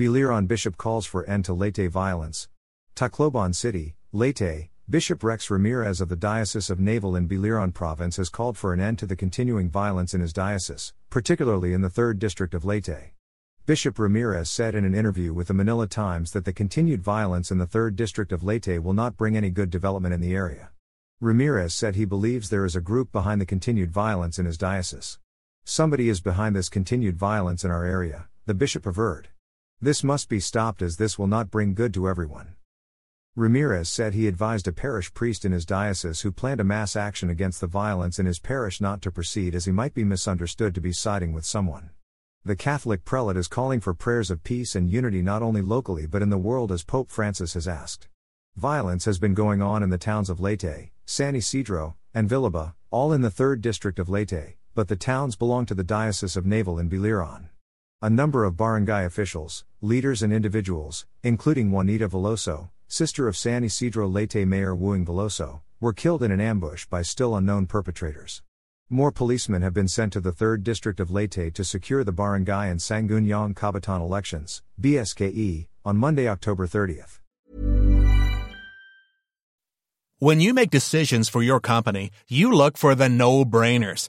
Biliran Bishop calls for end to Leyte violence. Tacloban City, Leyte, Bishop Rex Ramirez of the Diocese of Naval in Biliran Province has called for an end to the continuing violence in his diocese, particularly in the 3rd District of Leyte. Bishop Ramirez said in an interview with the Manila Times that the continued violence in the 3rd District of Leyte will not bring any good development in the area. Ramirez said he believes there is a group behind the continued violence in his diocese. Somebody is behind this continued violence in our area, the bishop averred. This must be stopped as this will not bring good to everyone. Ramirez said he advised a parish priest in his diocese who planned a mass action against the violence in his parish not to proceed as he might be misunderstood to be siding with someone. The Catholic prelate is calling for prayers of peace and unity not only locally but in the world as Pope Francis has asked. Violence has been going on in the towns of Leyte, San Isidro, and Villaba, all in the 3rd district of Leyte, but the towns belong to the Diocese of Naval in Biliran. A number of barangay officials, leaders, and individuals, including Juanita Veloso, sister of San Isidro Leyte Mayor Wuing Veloso, were killed in an ambush by still unknown perpetrators. More policemen have been sent to the 3rd District of Leyte to secure the barangay and Sangguniang Kabataan elections, BSKE, on Monday, October 30th. When you make decisions for your company, you look for the no-brainers.